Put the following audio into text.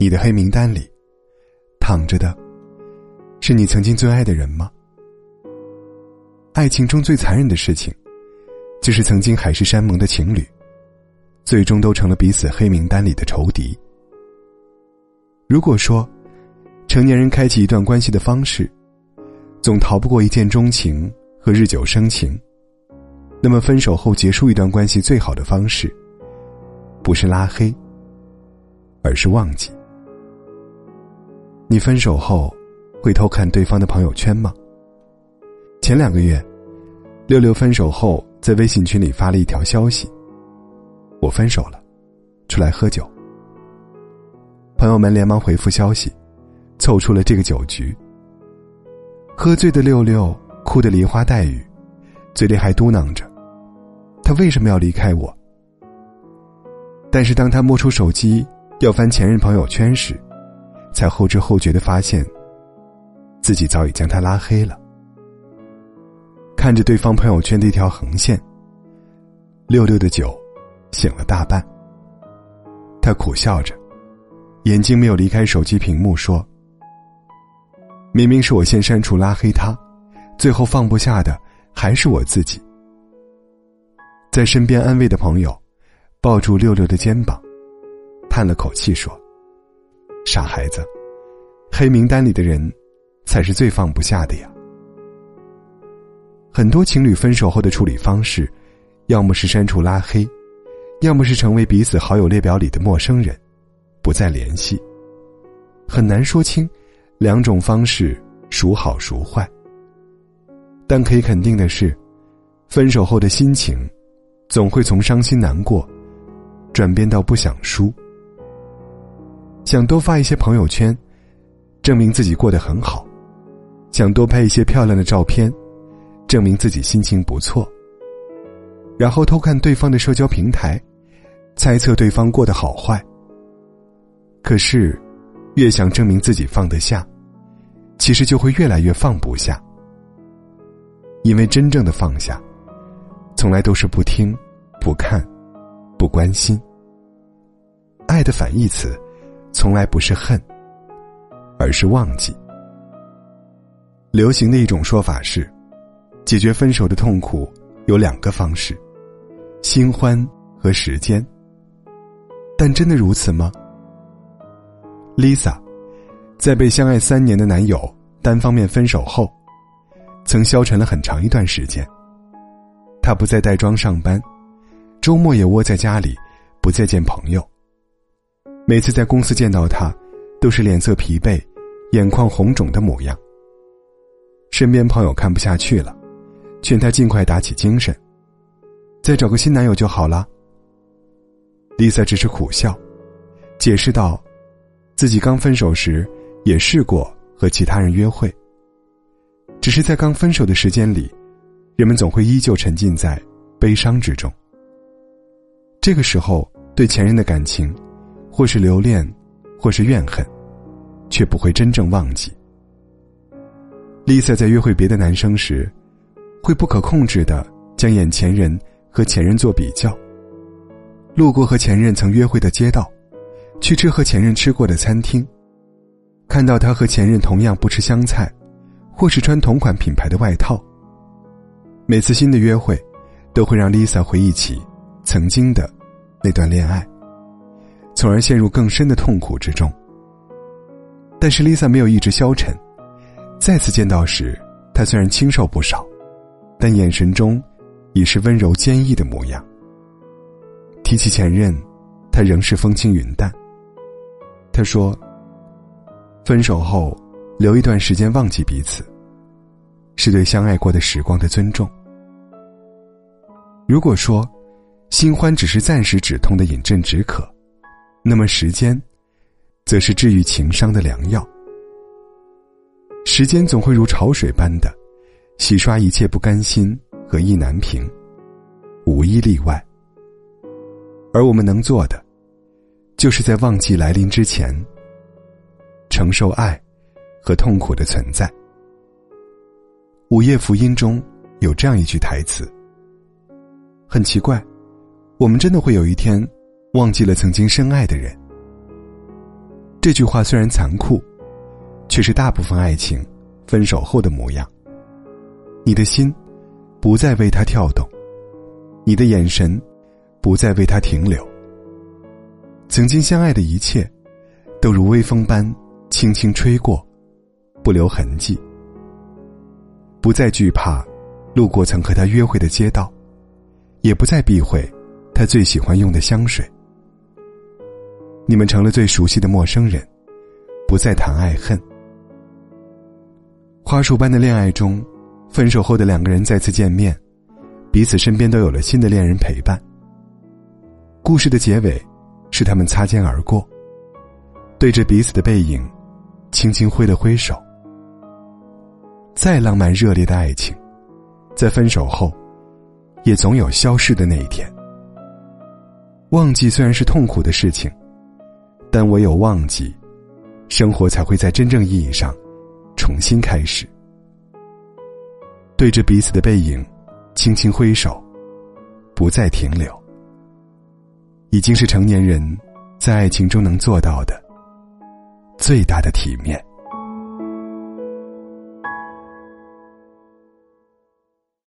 你的黑名单里，躺着的，是你曾经最爱的人吗？爱情中最残忍的事情，就是曾经海誓山盟的情侣，最终都成了彼此黑名单里的仇敌。如果说，成年人开启一段关系的方式，总逃不过一见钟情和日久生情，那么分手后结束一段关系最好的方式，不是拉黑，而是忘记。你分手后，会偷看对方的朋友圈吗？前两个月，六六分手后在微信群里发了一条消息：“我分手了，出来喝酒。”朋友们连忙回复消息，凑出了这个酒局。喝醉的六六哭得梨花带雨，嘴里还嘟囔着：“他为什么要离开我？”但是当他摸出手机要翻前任朋友圈时，才后知后觉的发现，自己早已将他拉黑了。看着对方朋友圈的一条横线，六六的酒醒了大半。他苦笑着，眼睛没有离开手机屏幕，说：“明明是我先删除拉黑他，最后放不下的还是我自己。”在身边安慰的朋友，抱住六六的肩膀，叹了口气说。傻孩子，黑名单里的人，才是最放不下的呀。很多情侣分手后的处理方式，要么是删除拉黑，要么是成为彼此好友列表里的陌生人，不再联系。很难说清，两种方式孰好孰坏。但可以肯定的是，分手后的心情，总会从伤心难过，转变到不想输。想多发一些朋友圈，证明自己过得很好；想多拍一些漂亮的照片，证明自己心情不错。然后偷看对方的社交平台，猜测对方过得好坏。可是，越想证明自己放得下，其实就会越来越放不下。因为真正的放下，从来都是不听、不看、不关心。爱的反义词。从来不是恨，而是忘记。流行的一种说法是，解决分手的痛苦有两个方式：新欢和时间。但真的如此吗？Lisa，在被相爱三年的男友单方面分手后，曾消沉了很长一段时间。她不再带妆上班，周末也窝在家里，不再见朋友。每次在公司见到他，都是脸色疲惫、眼眶红肿的模样。身边朋友看不下去了，劝他尽快打起精神，再找个新男友就好了。Lisa 只是苦笑，解释道：“自己刚分手时也试过和其他人约会，只是在刚分手的时间里，人们总会依旧沉浸在悲伤之中。这个时候，对前任的感情。”或是留恋，或是怨恨，却不会真正忘记。Lisa 在约会别的男生时，会不可控制的将眼前人和前任做比较。路过和前任曾约会的街道，去吃和前任吃过的餐厅，看到他和前任同样不吃香菜，或是穿同款品牌的外套。每次新的约会，都会让 Lisa 回忆起曾经的那段恋爱。从而陷入更深的痛苦之中。但是 Lisa 没有一直消沉，再次见到时，她虽然清瘦不少，但眼神中已是温柔坚毅的模样。提起前任，她仍是风轻云淡。她说：“分手后，留一段时间忘记彼此，是对相爱过的时光的尊重。如果说，新欢只是暂时止痛的饮鸩止渴。”那么时间，则是治愈情伤的良药。时间总会如潮水般的洗刷一切不甘心和意难平，无一例外。而我们能做的，就是在忘记来临之前，承受爱和痛苦的存在。午夜福音中有这样一句台词：很奇怪，我们真的会有一天。忘记了曾经深爱的人，这句话虽然残酷，却是大部分爱情分手后的模样。你的心不再为他跳动，你的眼神不再为他停留。曾经相爱的一切，都如微风般轻轻吹过，不留痕迹。不再惧怕路过曾和他约会的街道，也不再避讳他最喜欢用的香水。你们成了最熟悉的陌生人，不再谈爱恨。花束般的恋爱中，分手后的两个人再次见面，彼此身边都有了新的恋人陪伴。故事的结尾。是他们擦肩而过，对着彼此的背影，轻轻挥了挥手。再浪漫热烈的爱情，在分手后，也总有消逝的那一天。忘记虽然是痛苦的事情，但唯有忘记，生活才会在真正意义上重新开始。对着彼此的背影，轻轻挥手，不再停留。已经是成年人，在爱情中能做到的最大的体面。